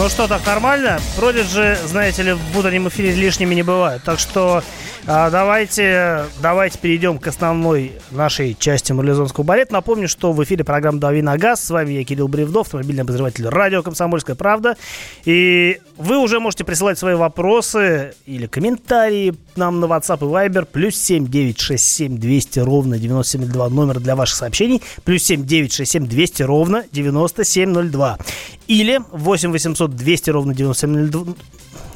Ну что, так нормально? Продиджи, знаете ли, в утреннем эфире лишними не бывают. Так что а, давайте, давайте перейдем к основной нашей части Марлезонского балета. Напомню, что в эфире программа «Дави на газ». С вами я, Кирилл Бревдов, автомобильный обозреватель радио «Комсомольская правда». И вы уже можете присылать свои вопросы или комментарии нам на WhatsApp и Viber. Плюс 7 967 200 ровно 9702 номер для ваших сообщений. Плюс 7 967 200 ровно 9702. Или 8 800 200 ровно 9702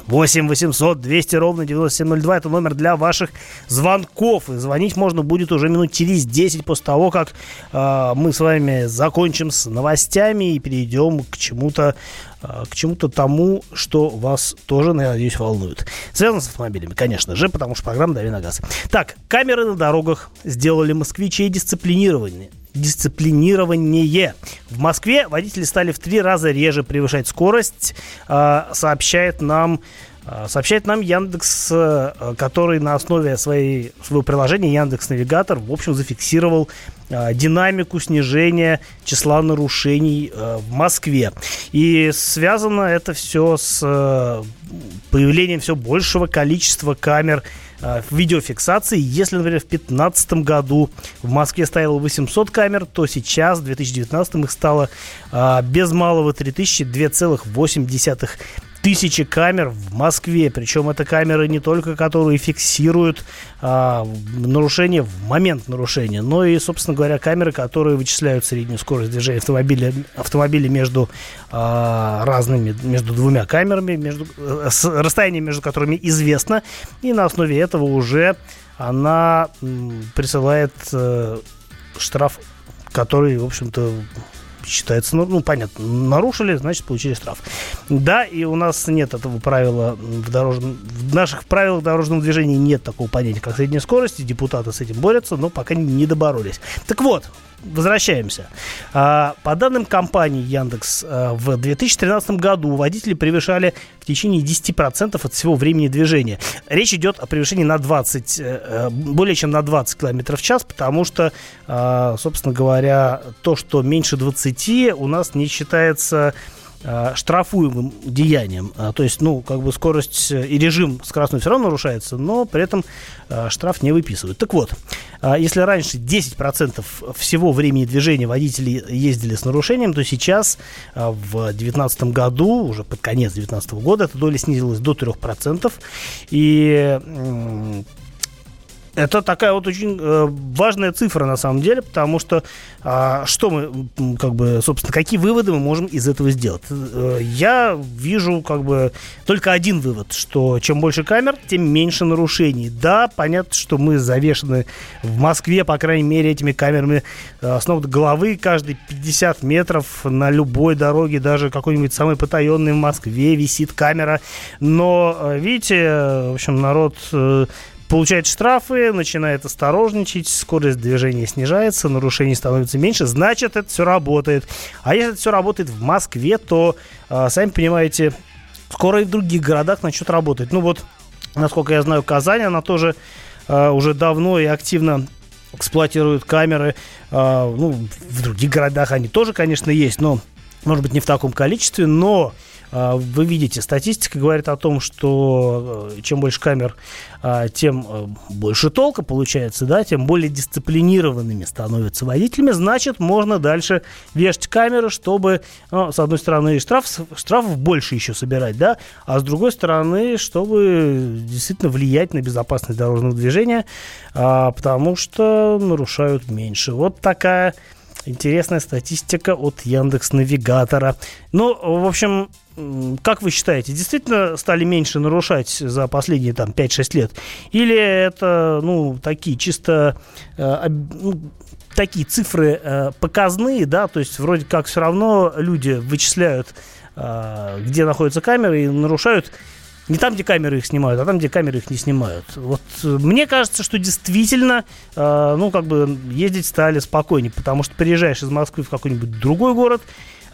8 800 200 ровно 9702. Это номер для ваших звонков. И звонить можно будет уже минут через 10 после того, как э, мы с вами закончим с новостями и перейдем к чему-то э, к чему-то тому, что вас тоже, надеюсь, волнует. Связано с автомобилями, конечно же, потому что программа «Дави на газ». Так, камеры на дорогах сделали москвичей дисциплинированнее дисциплинирование. В Москве водители стали в три раза реже превышать скорость, а, сообщает нам а, Сообщает нам Яндекс, э, который на основе своей, своего приложения Яндекс Навигатор, в общем, зафиксировал а, динамику снижения числа нарушений в Москве. И связано это все с появлением все большего количества камер видеофиксации. Если, например, в 2015 году в Москве стояло 800 камер, то сейчас, в 2019 их стало а, без малого 3000, 2,8 тысячи камер в Москве. Причем это камеры не только, которые фиксируют а, нарушение в момент нарушения, но и, собственно говоря, камеры, которые вычисляют среднюю скорость движения автомобиля, автомобиля между а, разными, между двумя камерами, между, э, с, расстояние между которыми известно. И на основе этого уже она присылает э, штраф, который, в общем-то, считается, ну, ну, понятно, нарушили, значит, получили штраф. Да, и у нас нет этого правила в дорожном... В наших правилах дорожного движения нет такого понятия, как средняя скорость, и депутаты с этим борются, но пока не доборолись. Так вот, возвращаемся. А, по данным компании Яндекс, а, в 2013 году водители превышали в течение 10% от всего времени движения. Речь идет о превышении на 20, э, э, более чем на 20 км в час, потому что, а, собственно говоря, то, что меньше 20 у нас не считается штрафуемым деянием. А, то есть, ну, как бы скорость э, и режим скоростной все равно нарушается, но при этом э, штраф не выписывают. Так вот, если раньше 10% всего времени движения водители ездили с нарушением, то сейчас в 2019 году, уже под конец 2019 года, эта доля снизилась до 3%. И это такая вот очень э, важная цифра на самом деле, потому что э, что мы, как бы, собственно, какие выводы мы можем из этого сделать? Э, я вижу, как бы, только один вывод, что чем больше камер, тем меньше нарушений. Да, понятно, что мы завешены в Москве, по крайней мере, этими камерами э, с ног до головы, каждые 50 метров на любой дороге, даже какой-нибудь самый потаенный в Москве висит камера. Но, э, видите, в общем, народ... Э, получает штрафы, начинает осторожничать, скорость движения снижается, нарушений становится меньше, значит, это все работает. А если это все работает в Москве, то, э, сами понимаете, скоро и в других городах начнет работать. Ну вот, насколько я знаю, Казань, она тоже э, уже давно и активно эксплуатирует камеры. Э, ну, в других городах они тоже, конечно, есть, но, может быть, не в таком количестве, но а, вы видите, статистика говорит о том, что э, чем больше камер, а, тем э, больше толка получается, да, тем более дисциплинированными становятся водителями, значит, можно дальше вешать камеры, чтобы, ну, с одной стороны, штраф, штрафов больше еще собирать, да, а с другой стороны, чтобы действительно влиять на безопасность дорожного движения, а, потому что нарушают меньше. Вот такая интересная статистика от Яндекс Навигатора. Ну, в общем, как вы считаете, действительно стали меньше нарушать за последние там 5-6 лет? Или это, ну, такие чисто э, ну, такие цифры э, показные, да, то есть вроде как все равно люди вычисляют, э, где находятся камеры и нарушают не там, где камеры их снимают, а там, где камеры их не снимают. Вот э, мне кажется, что действительно, э, ну, как бы ездить стали спокойнее, потому что приезжаешь из Москвы в какой-нибудь другой город,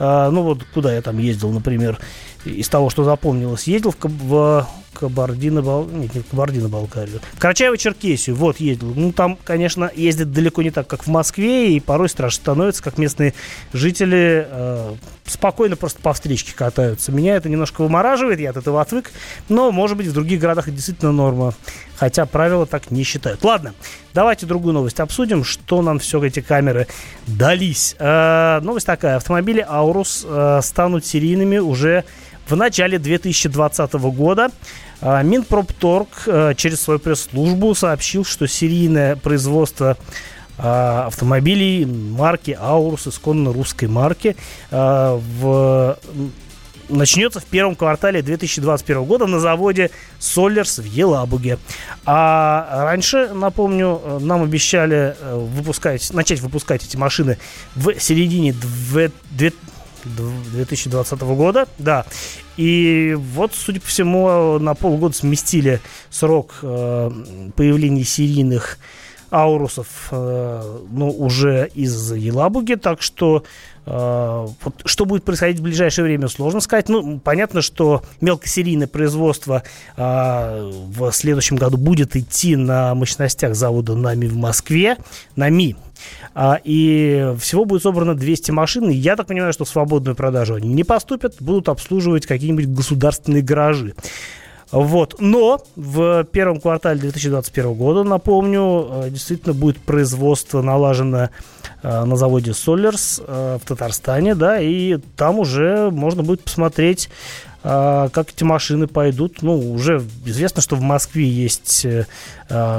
ну вот куда я там ездил, например, из того, что запомнилось, ездил в, в Кабардино-Бал... Нет, не Кабардино-Балкарию. В Карачаево-Черкесию, вот, ездил. Ну, там, конечно, ездит далеко не так, как в Москве, и порой страшно становится, как местные жители э, спокойно просто по встречке катаются. Меня это немножко вымораживает, я от этого отвык, но, может быть, в других городах это действительно норма. Хотя правила так не считают. Ладно, давайте другую новость обсудим, что нам все эти камеры дались. Э, новость такая. Автомобили Аурус э, станут серийными уже в начале 2020 года. Э, Минпромторг э, через свою пресс-службу сообщил, что серийное производство э, автомобилей марки Аурус, исконно русской марки, в начнется в первом квартале 2021 года на заводе Солерс в Елабуге. А раньше, напомню, нам обещали выпускать, начать выпускать эти машины в середине 2020 года, да. И вот, судя по всему, на полгода сместили срок появления серийных аурусов, э, ну, уже из Елабуги, так что э, вот, что будет происходить в ближайшее время, сложно сказать. Ну, понятно, что мелкосерийное производство э, в следующем году будет идти на мощностях завода НАМИ в Москве, НАМИ, а, и всего будет собрано 200 машин. И я так понимаю, что в свободную продажу они не поступят, будут обслуживать какие-нибудь государственные гаражи. Вот. Но в первом квартале 2021 года, напомню, э, действительно будет производство налажено э, на заводе Solers э, в Татарстане, да, и там уже можно будет посмотреть как эти машины пойдут. Ну, уже известно, что в Москве есть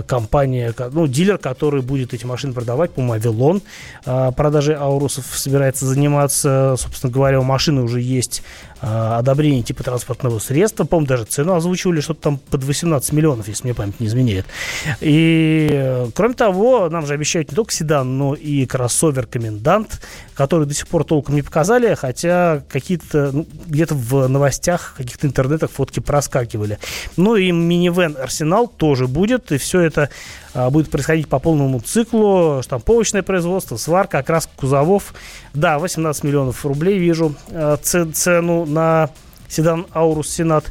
компания, ну, дилер, который будет эти машины продавать, по-моему, Авилон продажей Аурусов собирается заниматься. Собственно говоря, у машины уже есть а, одобрение типа транспортного средства. По-моему, даже цену озвучивали, что-то там под 18 миллионов, если мне память не изменяет. И, э, кроме того, нам же обещают не только седан, но и кроссовер «Комендант», который до сих пор толком не показали, хотя какие-то, ну, где-то в новостях, каких-то интернетах фотки проскакивали. Ну и минивэн «Арсенал» тоже будет, и все это а, будет происходить по полному циклу. Штамповочное производство, сварка, окраска кузовов. Да, 18 миллионов рублей вижу а, цену на седан Аурус Сенат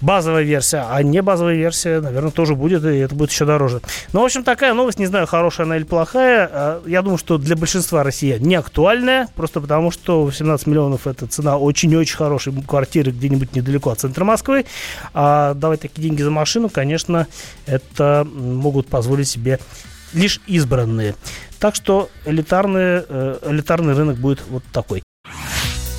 базовая версия, а не базовая версия, наверное, тоже будет, и это будет еще дороже. Ну, в общем, такая новость, не знаю, хорошая она или плохая. А, я думаю, что для большинства россиян не актуальная, просто потому что 18 миллионов это цена очень-очень хорошей квартиры где-нибудь недалеко от центра Москвы. А давать такие деньги за машину, конечно, это могут позволить себе лишь избранные. Так что элитарный, э, элитарный рынок будет вот такой.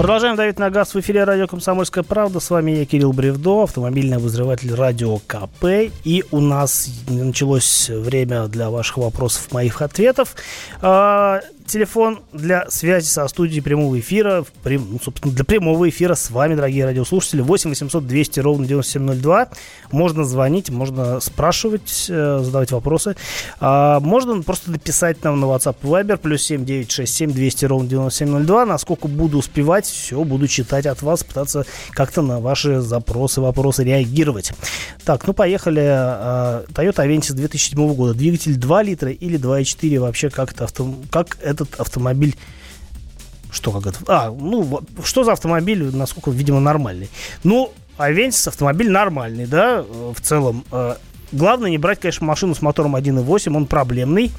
Продолжаем давить на газ в эфире радио «Комсомольская правда». С вами я, Кирилл Бревдо, автомобильный обозреватель радио КП. И у нас началось время для ваших вопросов, моих ответов. Телефон для связи со студией прямого эфира, прям, ну, собственно, для прямого эфира с вами, дорогие радиослушатели, 8 800 200 ровно 9702. Можно звонить, можно спрашивать, э, задавать вопросы. А, можно просто написать нам на WhatsApp Viber, плюс 7 967 200 ровно 9702. Насколько буду успевать, все буду читать от вас, пытаться как-то на ваши запросы, вопросы реагировать. Так, ну поехали. А, Toyota Avensis 2007 года. Двигатель 2 литра или 2,4 вообще как это, авто, как это этот автомобиль что как это? А, ну, что за автомобиль, насколько, видимо, нормальный. Ну, Авенсис автомобиль нормальный, да, в целом. Главное не брать, конечно, машину с мотором 1.8, он проблемный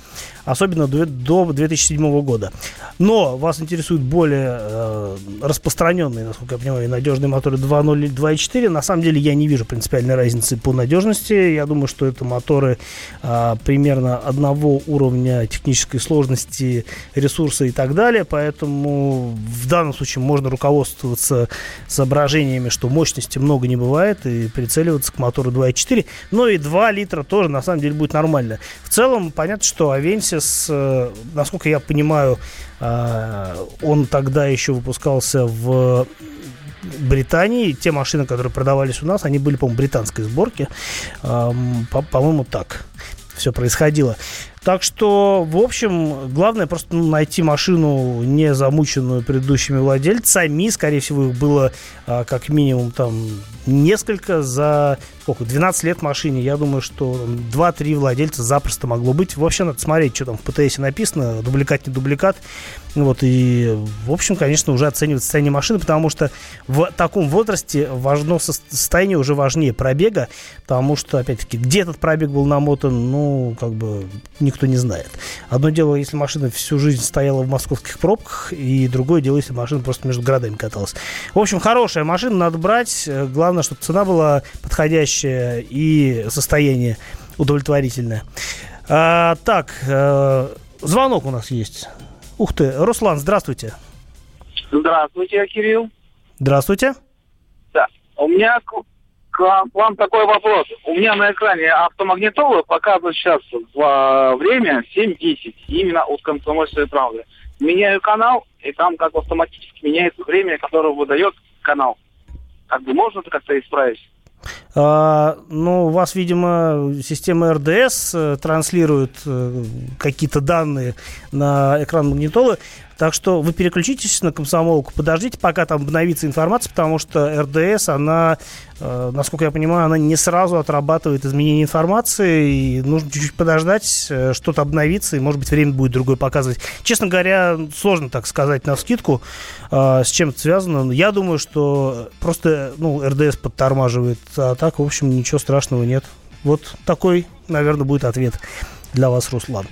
особенно до, до 2007 года. Но вас интересуют более э, распространенные, насколько я понимаю, надежные моторы 2.0 и 2.4. На самом деле я не вижу принципиальной разницы по надежности. Я думаю, что это моторы э, примерно одного уровня технической сложности, ресурса и так далее. Поэтому в данном случае можно руководствоваться соображениями, что мощности много не бывает, и прицеливаться к мотору 2.4. Но и 2 литра тоже на самом деле будет нормально. В целом, понятно, что Авенси Genesis, э, насколько я понимаю, э, он тогда еще выпускался в Британии. Те машины, которые продавались у нас, они были, по-моему, британской сборки. По-моему, так все происходило. Так что, в общем, главное просто найти машину, не замученную предыдущими владельцами. Скорее всего, их было а, как минимум там несколько за сколько, 12 лет машине. Я думаю, что 2-3 владельца запросто могло быть. Вообще надо смотреть, что там в ПТС написано, дубликат, не дубликат. Вот, и, в общем, конечно, уже оценивать состояние машины, потому что в таком возрасте важно состояние уже важнее пробега, потому что, опять-таки, где этот пробег был намотан, ну, как бы, никто не знает. Одно дело, если машина всю жизнь стояла в московских пробках, и другое дело, если машина просто между городами каталась. В общем, хорошая машина, надо брать. Главное, чтобы цена была подходящая и состояние удовлетворительное. А, так, э, звонок у нас есть. Ух ты, Руслан, здравствуйте. Здравствуйте, Кирилл. Здравствуйте. Да, у меня к, к вам такой вопрос. У меня на экране автомагнитолы показывают сейчас время 7.10, именно от комсомольской правды. Меняю канал, и там как автоматически меняется время, которое выдает канал. Как бы можно это как-то исправить? А, ну, у вас, видимо, система РДС э, транслирует э, какие-то данные на экран магнитолы. Так что вы переключитесь на комсомолку, подождите, пока там обновится информация, потому что РДС, она, э, насколько я понимаю, она не сразу отрабатывает изменение информации, и нужно чуть-чуть подождать, что-то обновится, и, может быть, время будет другое показывать. Честно говоря, сложно так сказать на скидку, э, с чем это связано. Я думаю, что просто, ну, РДС подтормаживает, а так, в общем, ничего страшного нет. Вот такой, наверное, будет ответ для вас, Руслан.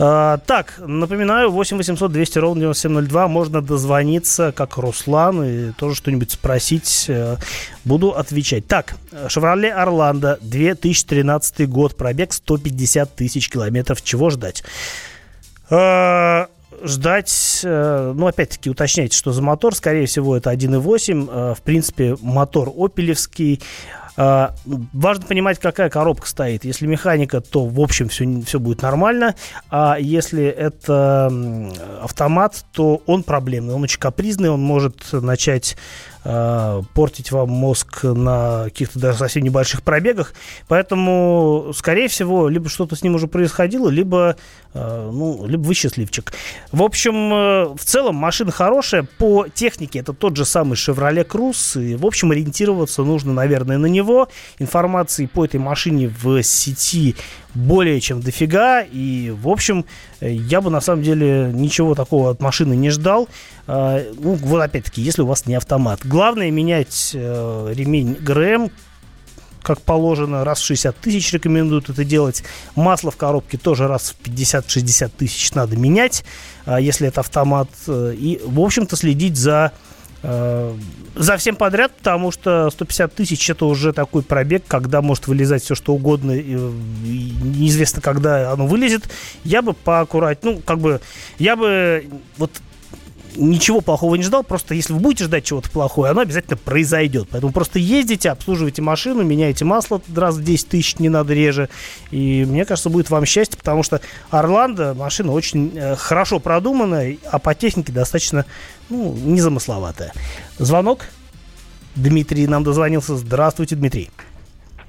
А, так, напоминаю, 8 800 200 ровно 9702. Можно дозвониться, как Руслан, и тоже что-нибудь спросить. Э, буду отвечать. Так, Chevrolet Орландо, 2013 год, пробег 150 тысяч километров. Чего ждать? А, ждать, э, ну, опять-таки, уточняйте, что за мотор. Скорее всего, это 1.8. Э, в принципе, мотор опелевский. А, важно понимать, какая коробка стоит. Если механика, то, в общем, все, все будет нормально. А если это автомат, то он проблемный. Он очень капризный, он может начать э, портить вам мозг на каких-то даже совсем небольших пробегах. Поэтому, скорее всего, либо что-то с ним уже происходило, либо, э, ну, либо вы счастливчик. В общем, э, в целом машина хорошая. По технике это тот же самый Chevrolet Cruze. И, в общем, ориентироваться нужно, наверное, на него. Информации по этой машине в сети более чем дофига. И, в общем, я бы на самом деле ничего такого от машины не ждал. А, ну, вот опять-таки, если у вас не автомат. Главное менять э, ремень ГРМ, как положено, раз в 60 тысяч рекомендуют это делать. Масло в коробке тоже раз в 50-60 тысяч надо менять, а, если это автомат. И, в общем-то, следить за Э, за всем подряд, потому что 150 тысяч это уже такой пробег, когда может вылезать все что угодно, и, неизвестно, когда оно вылезет. Я бы поаккуратнее, ну, как бы, я бы вот ничего плохого не ждал, просто если вы будете ждать чего-то плохого, оно обязательно произойдет. Поэтому просто ездите, обслуживайте машину, меняйте масло раз в 10 тысяч, не надо реже. И мне кажется, будет вам счастье, потому что Орландо машина очень э, хорошо продуманная, а по технике достаточно ну, незамысловатая. Звонок. Дмитрий нам дозвонился. Здравствуйте, Дмитрий.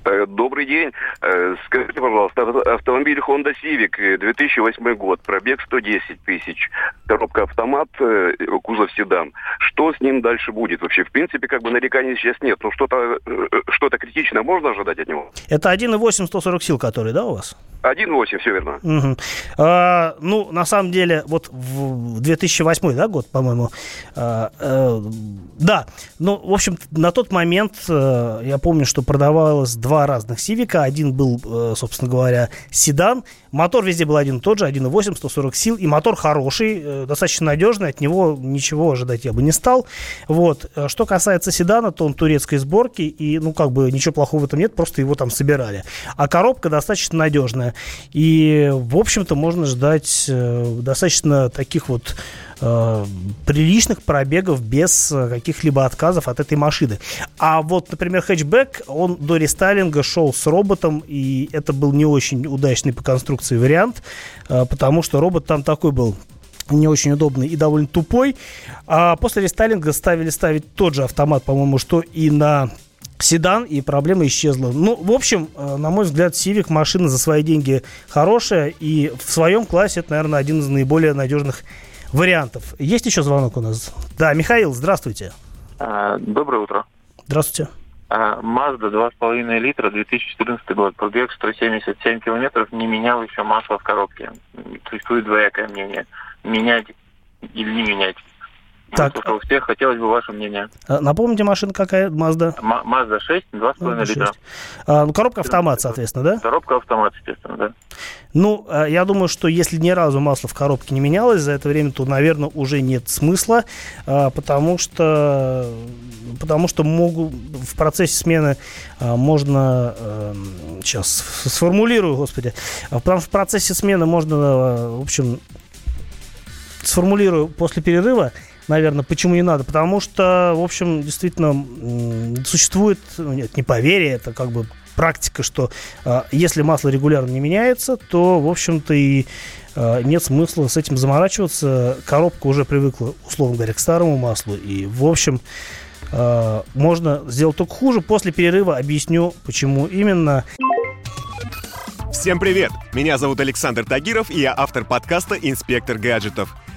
Э, добрый день. Э, скажите, пожалуйста, автомобиль Honda Civic 2008 год, пробег 110 тысяч, коробка автомат, э, кузов седан. Что с ним дальше будет? Вообще, в принципе, как бы нареканий сейчас нет. Ну, что-то что критичное можно ожидать от него? Это 1.8 140 сил, который, да, у вас? 1.8, все верно. Угу. А, ну, на самом деле, вот в 2008 да, год, по-моему, а, а, да, ну, в общем, на тот момент я помню, что продавалось два разных Сивика. Один был, а, собственно говоря, седан. Мотор везде был один и тот же, 1.8, 140 сил. И мотор хороший, а, достаточно надежный, от него ничего ожидать я бы не стал. Вот. Что касается седана, то он турецкой сборки, и, ну, как бы ничего плохого в этом нет, просто его там собирали. А коробка достаточно надежная. И, в общем-то, можно ждать э, достаточно таких вот э, приличных пробегов без э, каких-либо отказов от этой машины. А вот, например, хэтчбэк, он до рестайлинга шел с роботом, и это был не очень удачный по конструкции вариант, потому что робот там такой был не очень удобный и довольно тупой. А после рестайлинга ставили ставить тот же автомат, по-моему, что и на седан, и проблема исчезла. Ну, в общем, э, на мой взгляд, Civic машина за свои деньги хорошая, и в своем классе это, наверное, один из наиболее надежных вариантов. Есть еще звонок у нас? Да, Михаил, здравствуйте. А, доброе утро. Здравствуйте. А, Mazda 2,5 литра, 2014 год, пробег 177 километров, не менял еще масло в коробке. Существует двоякое мнение. Менять или не менять. Так. Выслушал всех, хотелось бы ваше мнение. А, Напомните, машина какая? Mazda? Ма- Mazda 6, 2,5 Mazda литра. 6. А, ну, коробка автомат, соответственно, да? Коробка автомат, естественно, да. Ну, а, я думаю, что если ни разу масло в коробке не менялось за это время, то, наверное, уже нет смысла, а, потому что потому что могу в процессе смены можно сейчас сформулирую, господи, потому что в процессе смены можно, в общем, сформулирую после перерыва, наверное, почему не надо. Потому что, в общем, действительно существует, ну, нет, не поверие, это как бы практика, что э, если масло регулярно не меняется, то, в общем-то, и э, нет смысла с этим заморачиваться. Коробка уже привыкла, условно говоря, к старому маслу. И, в общем, э, можно сделать только хуже. После перерыва объясню, почему именно. Всем привет! Меня зовут Александр Тагиров, и я автор подкаста «Инспектор гаджетов».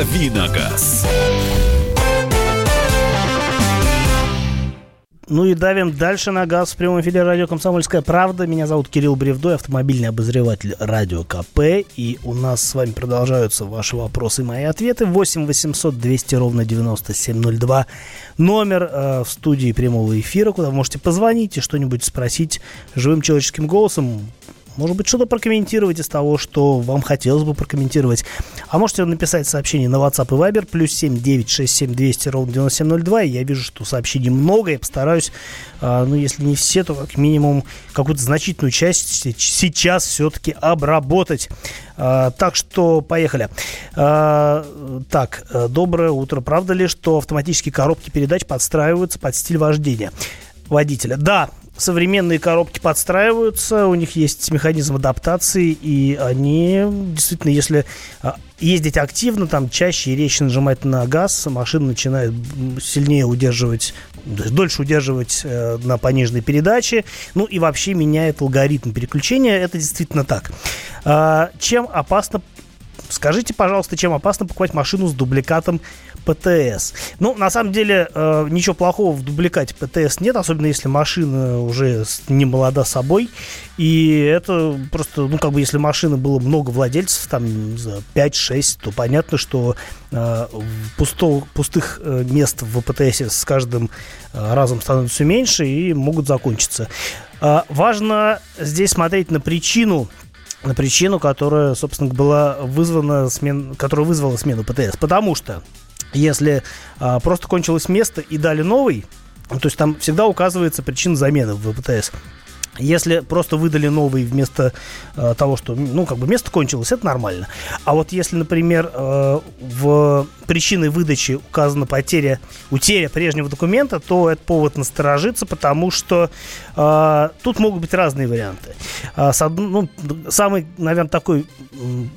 Давиногаз. Ну и давим дальше на газ в прямом эфире радио «Комсомольская правда». Меня зовут Кирилл Бревдой, автомобильный обозреватель радио КП. И у нас с вами продолжаются ваши вопросы и мои ответы. 8 800 200 ровно 9702. Номер э, в студии прямого эфира, куда вы можете позвонить и что-нибудь спросить живым человеческим голосом. Может быть, что-то прокомментировать из того, что вам хотелось бы прокомментировать. А можете написать сообщение на WhatsApp и Viber, плюс 7 967 200 ровно 9702. И я вижу, что сообщений много, я постараюсь, а, ну, если не все, то как минимум какую-то значительную часть сейчас все-таки обработать. А, так что поехали. А, так, э, доброе утро. Правда ли, что автоматические коробки передач подстраиваются под стиль вождения водителя? Да, современные коробки подстраиваются, у них есть механизм адаптации, и они действительно, если а, ездить активно, там чаще и резче нажимать на газ, машина начинает сильнее удерживать, дольше удерживать э, на пониженной передаче, ну и вообще меняет алгоритм переключения, это действительно так. А, чем опасно Скажите, пожалуйста, чем опасно покупать машину с дубликатом ПТС? Ну, на самом деле, э, ничего плохого в дубликате ПТС нет, особенно если машина уже не молода собой. И это просто, ну, как бы, если машины было много владельцев, там, 5-6, то понятно, что э, пусто, пустых э, мест в ПТС с каждым э, разом становится все меньше и могут закончиться. Э, важно здесь смотреть на причину на причину, которая, собственно, была вызвана смен, которая вызвала смену ПТС. Потому что если а, просто кончилось место и дали новый, то есть там всегда указывается причина замены в ПТС. Если просто выдали новый вместо э, того, что, ну, как бы место кончилось, это нормально. А вот если, например, э, в причиной выдачи указана потеря, утеря прежнего документа, то это повод насторожиться, потому что э, тут могут быть разные варианты. Э, с, ну, самый, наверное, такой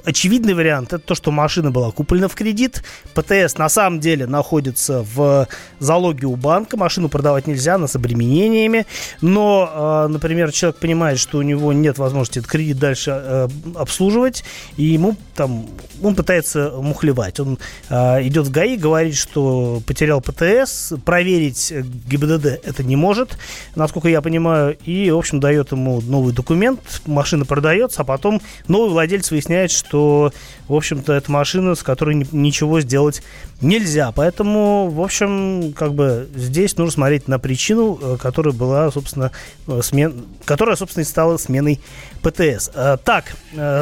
очевидный вариант, это то, что машина была куплена в кредит, ПТС на самом деле находится в залоге у банка, машину продавать нельзя, она с обременениями, но, э, например, человек понимает, что у него нет возможности этот кредит дальше э, обслуживать, и ему там, он пытается мухлевать. Он э, идет в ГАИ, говорит, что потерял ПТС, проверить ГИБДД это не может, насколько я понимаю, и, в общем, дает ему новый документ, машина продается, а потом новый владелец выясняет, что, в общем-то, это машина, с которой ничего сделать нельзя. Поэтому, в общем, как бы здесь нужно смотреть на причину, э, которая была, собственно, э, смен... которая, собственно, и стала сменой ПТС. Э, так,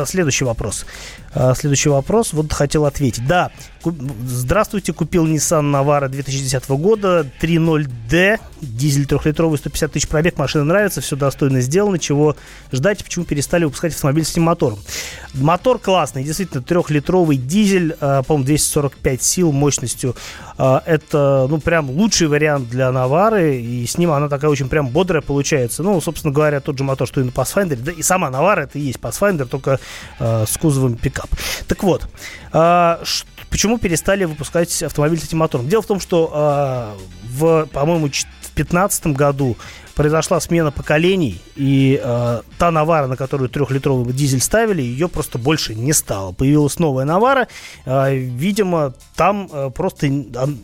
следующий вопрос. А, следующий вопрос. Вот хотел ответить. Да, здравствуйте, купил Nissan Navara 2010 года, 3.0D, дизель трехлитровый, 150 тысяч пробег, машина нравится, все достойно сделано, чего ждать, почему перестали выпускать автомобиль с этим мотором. Мотор классный, действительно, трехлитровый дизель, а, по-моему, 245 сил мощностью. А, это, ну, прям лучший вариант для Навары, и с ним она такая очень прям бодрая получается. Ну, собственно говоря, тот же мотор, что и на Pathfinder, да и сама Навара это и есть Pathfinder, только с кузовом пикап. Так вот, э, почему перестали выпускать автомобиль с этим мотором? Дело в том, что э, в, по-моему, в 2015 году произошла смена поколений, и э, та Навара, на которую трехлитровый дизель ставили, ее просто больше не стало. Появилась новая Навара. Э, видимо, там э, просто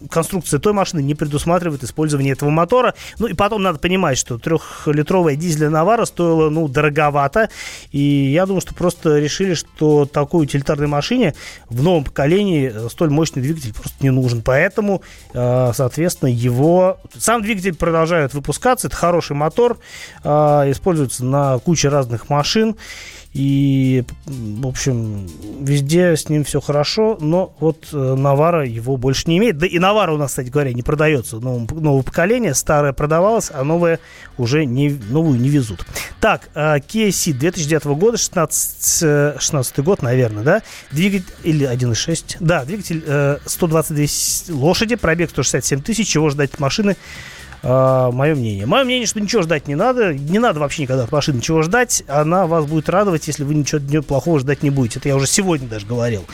конструкция той машины не предусматривает использование этого мотора. Ну и потом надо понимать, что трехлитровая дизельная Навара стоила, ну, дороговато. И я думаю, что просто решили, что такой утилитарной машине в новом поколении э, столь мощный двигатель просто не нужен. Поэтому, э, соответственно, его... Сам двигатель продолжает выпускаться. Это хороший хороший мотор, э, используется на куче разных машин. И, в общем, везде с ним все хорошо, но вот э, Навара его больше не имеет. Да и Навара у нас, кстати говоря, не продается новым, нового поколения. Старая продавалась, а новая уже не, новую не везут. Так, э, Kia Ceed 2009 года, 16, 16 год, наверное, да? Двигатель, или 1.6, да, двигатель 122 лошади, пробег 167 тысяч, чего ждать от машины э, мое мнение. Мое мнение, что ничего ждать не надо. Не надо вообще никогда от машины ничего ждать. Она вас будет радовать, если вы ничего плохого ждать не будете. Это я уже сегодня даже говорил.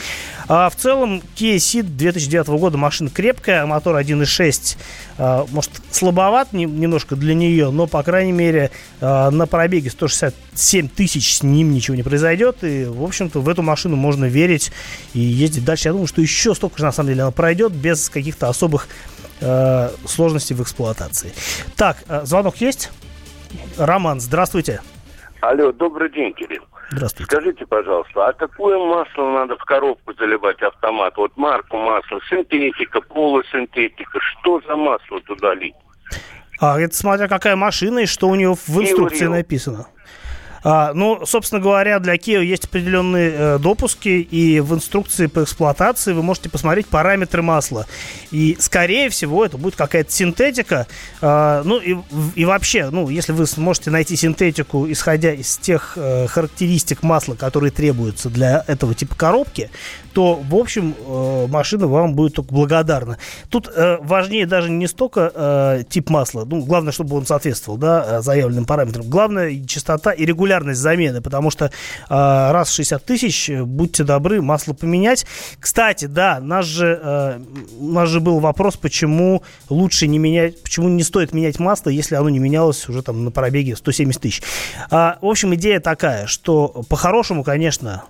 А в целом Kia Ceed 2009 года машина крепкая, мотор 1.6, э, может, слабоват не, немножко для нее, но, по крайней мере, на пробеге 167 тысяч с ним ничего не произойдет. И, в общем-то, в эту машину можно верить и ездить дальше. Я думаю, что еще столько же, на самом деле, она пройдет без каких-то особых э, сложностей в эксплуатации. Так, э, звонок есть? Роман, здравствуйте. Алло, добрый день, Кирилл. Здравствуйте. Скажите, пожалуйста, а какое масло надо в коробку заливать автомат? Вот марку масла, синтетика, полусинтетика, что за масло туда лить? А это смотря какая машина и что у нее в инструкции написано. А, ну, собственно говоря, для Kia есть определенные э, допуски, и в инструкции по эксплуатации вы можете посмотреть параметры масла. И, скорее всего, это будет какая-то синтетика. А, ну, и, и вообще, ну, если вы сможете найти синтетику, исходя из тех э, характеристик масла, которые требуются для этого типа коробки, то, в общем, э, машина вам будет только благодарна. Тут э, важнее даже не столько э, тип масла, ну, главное, чтобы он соответствовал, да, заявленным параметрам. Главное, частота и регулярность замены, потому что раз в 60 тысяч, будьте добры, масло поменять. Кстати, да, наш же, у нас же был вопрос, почему лучше не менять, почему не стоит менять масло, если оно не менялось уже там на пробеге 170 тысяч. А, в общем, идея такая, что по-хорошему, конечно,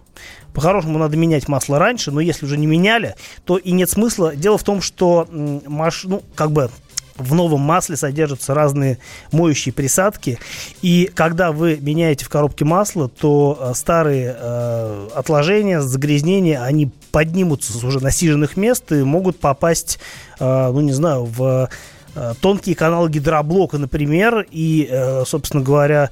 по-хорошему надо менять масло раньше, но если уже не меняли, то и нет смысла. Дело в том, что маш... ну, как бы в новом масле содержатся разные моющие присадки, и когда вы меняете в коробке масло, то э, старые э, отложения, загрязнения, они поднимутся с уже насиженных мест и могут попасть, э, ну не знаю, в э, тонкие каналы гидроблока, например, и, э, собственно говоря,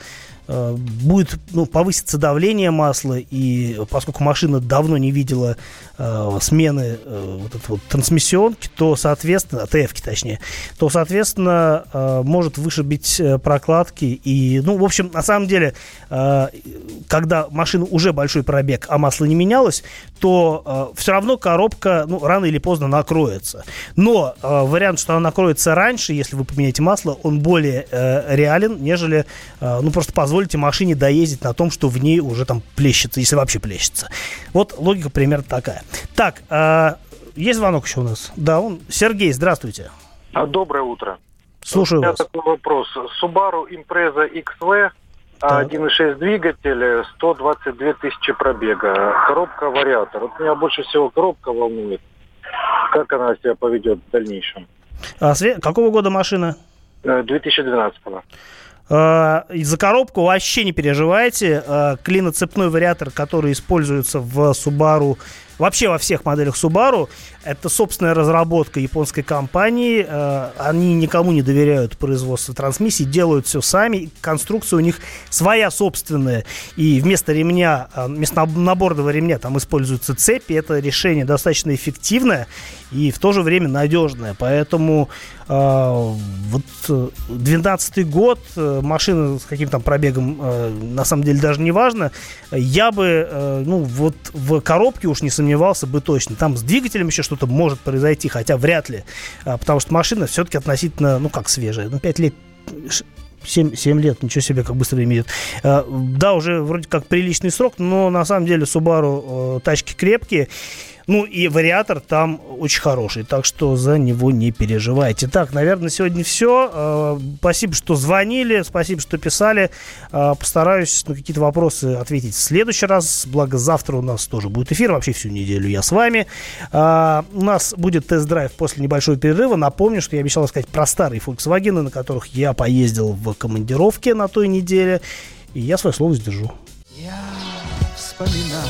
будет ну, повыситься давление масла, и поскольку машина давно не видела э, смены э, вот этой вот трансмиссионки, то, соответственно, АТФ точнее, то, соответственно, э, может вышибить э, прокладки. И, ну, в общем, на самом деле, когда машина уже большой пробег, а масло не менялось, то все равно коробка, ну, рано или поздно накроется. Но вариант, что она накроется раньше, если вы поменяете масло, он более реален, нежели, ну, просто позволит позволите машине доездить на том, что в ней уже там плещется, если вообще плещется. Вот логика примерно такая. Так, э, есть звонок еще у нас? Да, он. Сергей, здравствуйте. А, доброе утро. Слушаю у меня вас. такой вопрос. Subaru Impreza XV, Так. 1.6 двигатель, 122 тысячи пробега. Коробка вариатор. Вот меня больше всего коробка волнует. Как она себя поведет в дальнейшем? А, све- какого года машина? Э, 2012 Э, и за коробку вообще не переживайте. Э, Клиноцепной вариатор, который используется в Subaru вообще во всех моделях Subaru. Это собственная разработка японской компании. Э, они никому не доверяют производство трансмиссий, делают все сами. Конструкция у них своя собственная. И вместо ремня, э, вместо наборного ремня там используются цепи. Это решение достаточно эффективное и в то же время надежное. Поэтому э, вот 12 год, машина с каким-то пробегом, на самом деле даже не важно. Я бы, ну вот в коробке уж не сомневался бы точно. Там с двигателем еще что-то может произойти, хотя вряд ли. А, потому что машина все-таки относительно, ну как свежая, ну 5 лет 7, 7 лет, ничего себе, как быстро время. А, да, уже вроде как приличный срок, но на самом деле Subaru э, тачки крепкие. Ну и вариатор там очень хороший, так что за него не переживайте. Так, наверное, сегодня все. А, спасибо, что звонили, спасибо, что писали. А, постараюсь на какие-то вопросы ответить в следующий раз. Благо, завтра у нас тоже будет эфир, вообще всю неделю я с вами. А, у нас будет тест-драйв после небольшого перерыва. Напомню, что я обещал сказать про старые Volkswagen, на которых я поездил в командировке на той неделе. И я свое слово сдержу. Я вспоминаю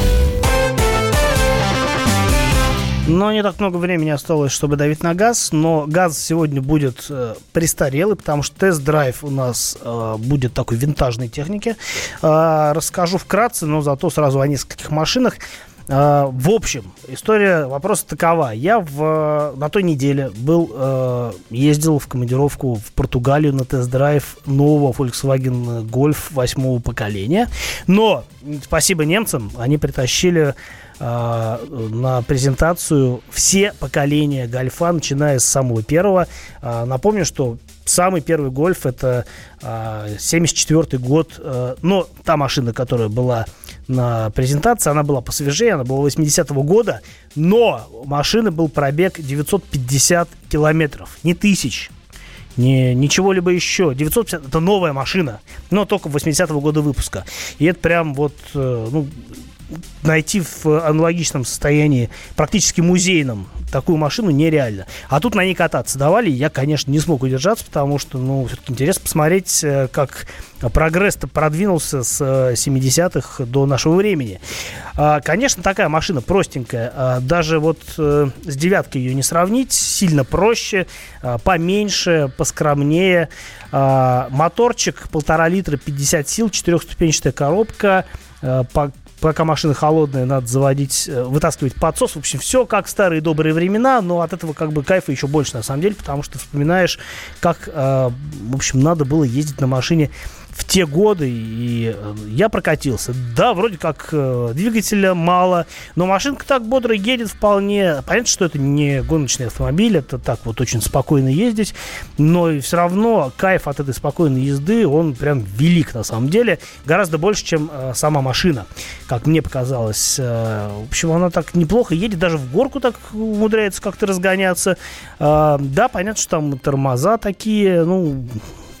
Но не так много времени осталось, чтобы давить на газ. Но газ сегодня будет э, престарелый, потому что тест-драйв у нас э, будет такой винтажной техники. Э, расскажу вкратце, но зато сразу о нескольких машинах. Э, в общем, история вопроса такова. Я в, на той неделе был, э, ездил в командировку в Португалию на тест-драйв нового Volkswagen Golf восьмого поколения. Но, спасибо немцам, они притащили на презентацию все поколения гольфа, начиная с самого первого. Э, напомню, что самый первый гольф это э, 74 год, э, но та машина, которая была на презентации, она была посвежее, она была 80-го года, но машины был пробег 950 километров, не тысяч не, ничего либо еще. 950 это новая машина, но только 80-го года выпуска. И это прям вот, э, ну, найти в аналогичном состоянии, практически музейном, такую машину нереально. А тут на ней кататься давали, я, конечно, не смог удержаться, потому что, ну, все-таки интересно посмотреть, э, как прогресс-то продвинулся с 70-х э, до нашего времени. А, конечно, такая машина простенькая, а, даже вот э, с девяткой ее не сравнить, сильно проще, а, поменьше, поскромнее. Моторчик полтора литра, 50 сил, четырехступенчатая коробка, пока машина холодная, надо заводить, э, вытаскивать подсос. В общем, все как в старые добрые времена, но от этого как бы кайфа еще больше на самом деле, потому что вспоминаешь, как, э, в общем, надо было ездить на машине в те годы, и э, я прокатился. Да, вроде как э, двигателя мало, но машинка так бодро едет вполне. Понятно, что это не гоночный автомобиль, это так вот очень спокойно ездить, но все равно кайф от этой спокойной езды, он прям велик на самом деле, гораздо больше, чем э, сама машина, как мне показалось. В общем, она так неплохо едет, даже в горку так умудряется как-то разгоняться. Да, понятно, что там тормоза такие, ну,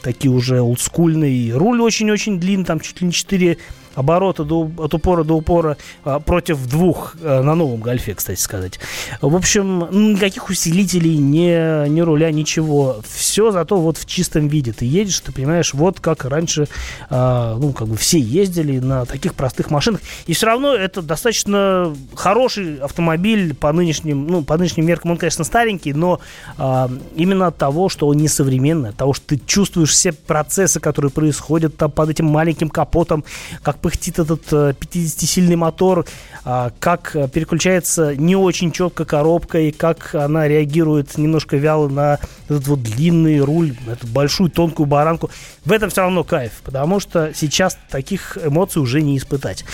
такие уже олдскульные. Руль очень-очень длинный, там чуть ли не 4 оборота до, от упора до упора а, против двух а, на новом гольфе, кстати сказать. В общем, никаких усилителей, ни, ни руля, ничего. Все зато вот в чистом виде. Ты едешь, ты понимаешь, вот как раньше, а, ну, как бы все ездили на таких простых машинах. И все равно это достаточно хороший автомобиль по нынешним, ну, по нынешним меркам он, конечно, старенький, но а, именно от того, что он не современный, от того, что ты чувствуешь все процессы, которые происходят там под этим маленьким капотом, как пыхтит этот 50-сильный мотор, а, как переключается не очень четко коробка и как она реагирует немножко вяло на этот вот длинный руль, эту большую тонкую баранку. В этом все равно кайф, потому что сейчас таких эмоций уже не испытать.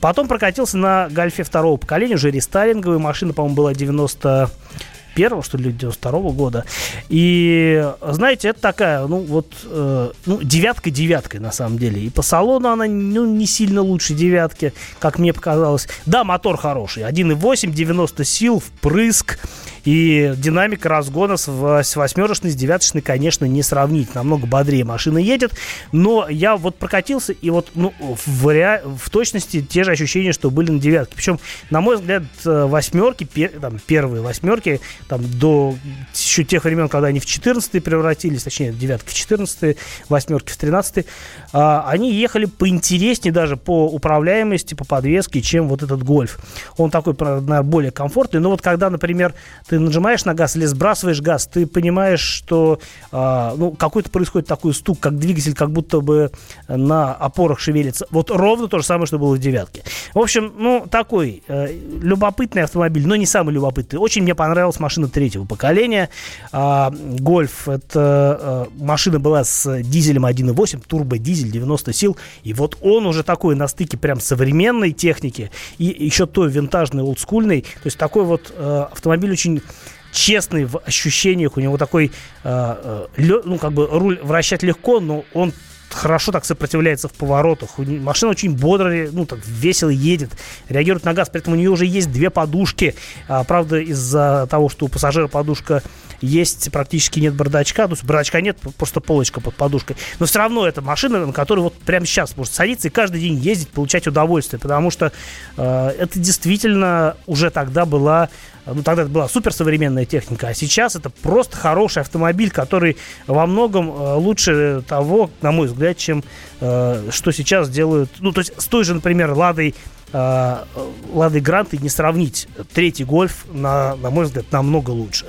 Потом прокатился на Гольфе второго поколения, уже рестайлинговая машина, по-моему, была 90 91 что ли, 92 -го года. И, знаете, это такая, ну, вот, э, ну, девятка девяткой, на самом деле. И по салону она, ну, не сильно лучше девятки, как мне показалось. Да, мотор хороший. 1.8, 90 сил, впрыск. И динамика разгона с восьмерочной, с девяточной, конечно, не сравнить. Намного бодрее машина едет. Но я вот прокатился, и вот ну, в, ре... в точности те же ощущения, что были на девятке. Причем, на мой взгляд, э, восьмерки, пер... там, первые восьмерки, там, до еще тех времен, когда они в 14 превратились, точнее, девятки в 14 восьмерки в 13 а, они ехали поинтереснее даже по управляемости, по подвеске, чем вот этот гольф. Он такой, наверное, более комфортный. Но вот когда, например, ты ты нажимаешь на газ или сбрасываешь газ, ты понимаешь, что э, ну, какой-то происходит такой стук, как двигатель как будто бы на опорах шевелится. Вот ровно то же самое, что было в девятке. В общем, ну, такой э, любопытный автомобиль, но не самый любопытный. Очень мне понравилась машина третьего поколения. Э, Гольф, это э, машина была с дизелем 1.8, турбодизель 90 сил. И вот он уже такой на стыке прям современной техники и еще той винтажной, олдскульной. То есть такой вот э, автомобиль очень честный в ощущениях. У него такой, э, э, ну, как бы руль вращать легко, но он хорошо так сопротивляется в поворотах. Машина очень бодрая, ну, так весело едет, реагирует на газ. При этом у нее уже есть две подушки. А, правда, из-за того, что у пассажира подушка есть, практически нет бардачка. То есть бардачка нет, просто полочка под подушкой. Но все равно это машина, на которой вот прямо сейчас может садиться и каждый день ездить, получать удовольствие. Потому что э, это действительно уже тогда была ну, тогда это была суперсовременная техника, а сейчас это просто хороший автомобиль, который во многом э, лучше того, на мой взгляд, чем э, что сейчас делают, ну, то есть с той же, например, Ладой э, Ладой Грантой не сравнить. Третий гольф, на, на мой взгляд, намного лучше.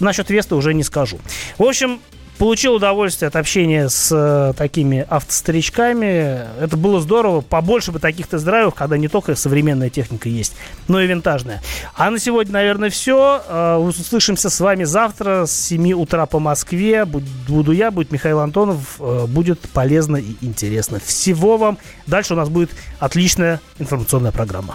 Насчет Веста уже не скажу. В общем, получил удовольствие от общения с э, такими автостаричками. Это было здорово. Побольше бы таких тест-драйвов, когда не только современная техника есть, но и винтажная. А на сегодня, наверное, все. Э, услышимся с вами завтра с 7 утра по Москве. Буду я, будет Михаил Антонов. Э, будет полезно и интересно. Всего вам. Дальше у нас будет отличная информационная программа.